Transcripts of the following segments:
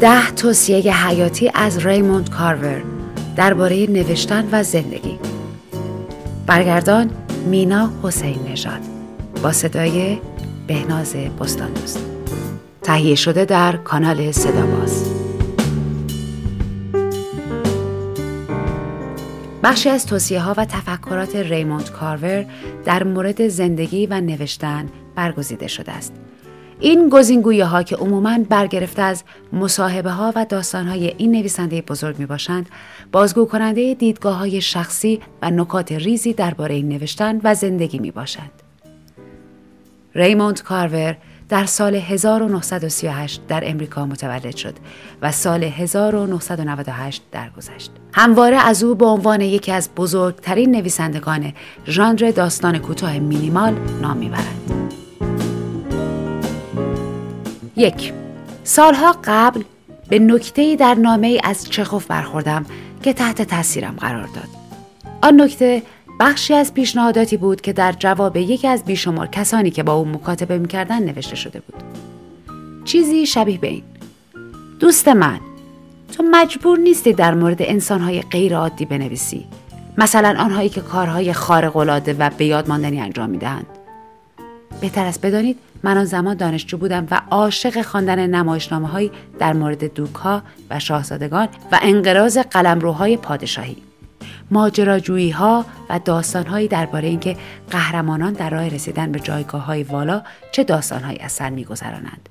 ده توصیه حیاتی از ریموند کارور درباره نوشتن و زندگی. برگردان مینا حسین نژاد با صدای بهناز بستان دوست تهیه شده در کانال صدا باز. بخشی از توصیه ها و تفکرات ریموند کارور در مورد زندگی و نوشتن برگزیده شده است. این گزینگویه ها که عموماً برگرفته از مصاحبه ها و داستان های این نویسنده بزرگ می باشند بازگو کننده دیدگاه های شخصی و نکات ریزی درباره نوشتن و زندگی می باشند. ریموند کارور در سال 1938 در امریکا متولد شد و سال 1998 درگذشت. همواره از او به عنوان یکی از بزرگترین نویسندگان ژانر داستان کوتاه مینیمال نام می‌برند. یک سالها قبل به نکته در نامه از چخوف برخوردم که تحت تاثیرم قرار داد. آن نکته بخشی از پیشنهاداتی بود که در جواب یکی از بیشمار کسانی که با او مکاتبه می‌کردن نوشته شده بود. چیزی شبیه به این. دوست من، تو مجبور نیستی در مورد انسانهای غیر عادی بنویسی. مثلا آنهایی که کارهای خارق العاده و به یاد ماندنی انجام می‌دهند. بهتر است بدانید من آن زمان دانشجو بودم و عاشق خواندن نمایشنامه در مورد دوکها و شاهزادگان و انقراض قلمروهای پادشاهی. ماجراجویی ها و داستان هایی درباره اینکه قهرمانان در راه رسیدن به جایگاه های والا چه داستان هایی از سر میگذرانند.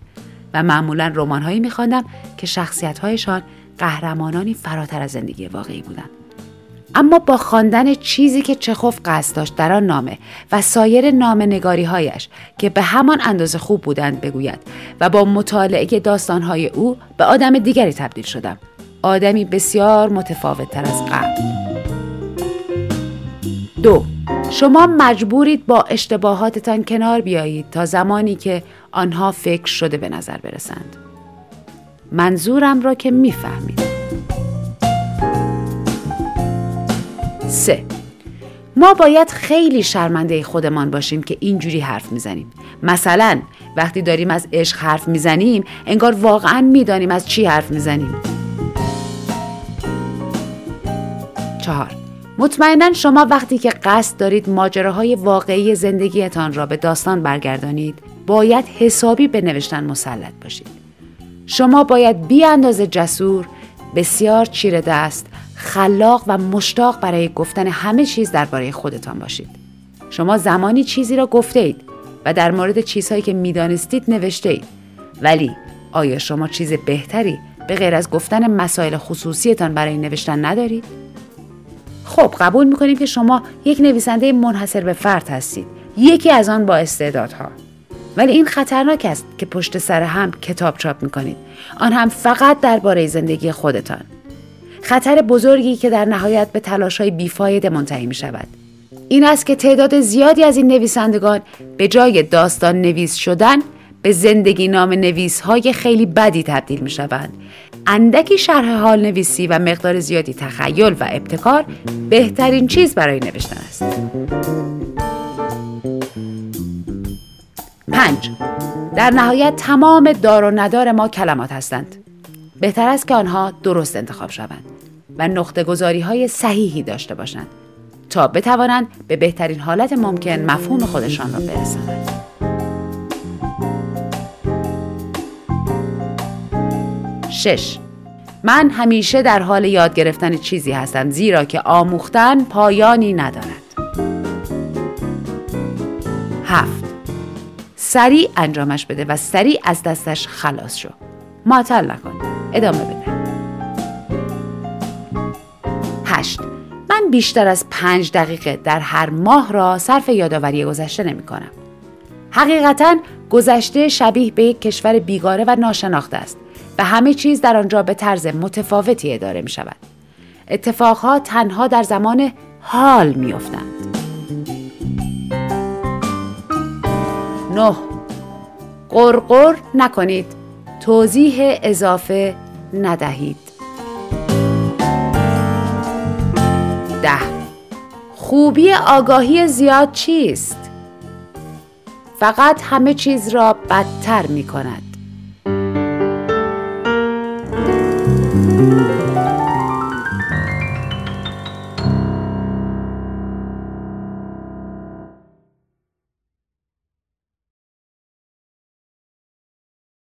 و معمولا رمان هایی میخواندم که شخصیت هایشان قهرمانانی فراتر از زندگی واقعی بودند. اما با خواندن چیزی که چخوف قصد داشت در آن نامه و سایر نامه نگاری هایش که به همان اندازه خوب بودند بگوید و با مطالعه داستانهای او به آدم دیگری تبدیل شدم. آدمی بسیار متفاوت تر از قبل. دو شما مجبورید با اشتباهاتتان کنار بیایید تا زمانی که آنها فکر شده به نظر برسند. منظورم را که می‌فهمید. ما باید خیلی شرمنده خودمان باشیم که اینجوری حرف می‌زنیم. مثلا وقتی داریم از عشق حرف می‌زنیم انگار واقعا می‌دانیم از چی حرف می‌زنیم. چهار. مطمئنا شما وقتی که قصد دارید ماجراهای واقعی زندگیتان را به داستان برگردانید باید حسابی به نوشتن مسلط باشید. شما باید بی اندازه جسور بسیار چیره دست خلاق و مشتاق برای گفتن همه چیز درباره خودتان باشید. شما زمانی چیزی را گفته اید و در مورد چیزهایی که می‌دانستید نوشته اید. ولی آیا شما چیز بهتری به غیر از گفتن مسائل خصوصیتان برای نوشتن ندارید؟ خب قبول می‌کنیم که شما یک نویسنده منحصر به فرد هستید. یکی از آن با استعدادها. ولی این خطرناک است که پشت سر هم کتاب چاپ می‌کنید. آن هم فقط درباره زندگی خودتان. خطر بزرگی که در نهایت به تلاش های بیفایده منتهی می شود. این است که تعداد زیادی از این نویسندگان به جای داستان نویس شدن به زندگی نام نویس های خیلی بدی تبدیل می شوند. اندکی شرح حال نویسی و مقدار زیادی تخیل و ابتکار بهترین چیز برای نوشتن است. پنج در نهایت تمام دار و ندار ما کلمات هستند. بهتر است که آنها درست انتخاب شوند و نقطه گذاری های صحیحی داشته باشند تا بتوانند به بهترین حالت ممکن مفهوم خودشان را برسانند. شش من همیشه در حال یاد گرفتن چیزی هستم زیرا که آموختن پایانی ندارد. هفت سریع انجامش بده و سریع از دستش خلاص شو. معطل نکن. ادامه بده. هشت من بیشتر از پنج دقیقه در هر ماه را صرف یادآوری گذشته نمی کنم. حقیقتا گذشته شبیه به یک کشور بیگاره و ناشناخته است و همه چیز در آنجا به طرز متفاوتی اداره می شود. اتفاقها تنها در زمان حال می افتند. نه قرقر نکنید توضیح اضافه ندهید ده خوبی آگاهی زیاد چیست؟ فقط همه چیز را بدتر می کند.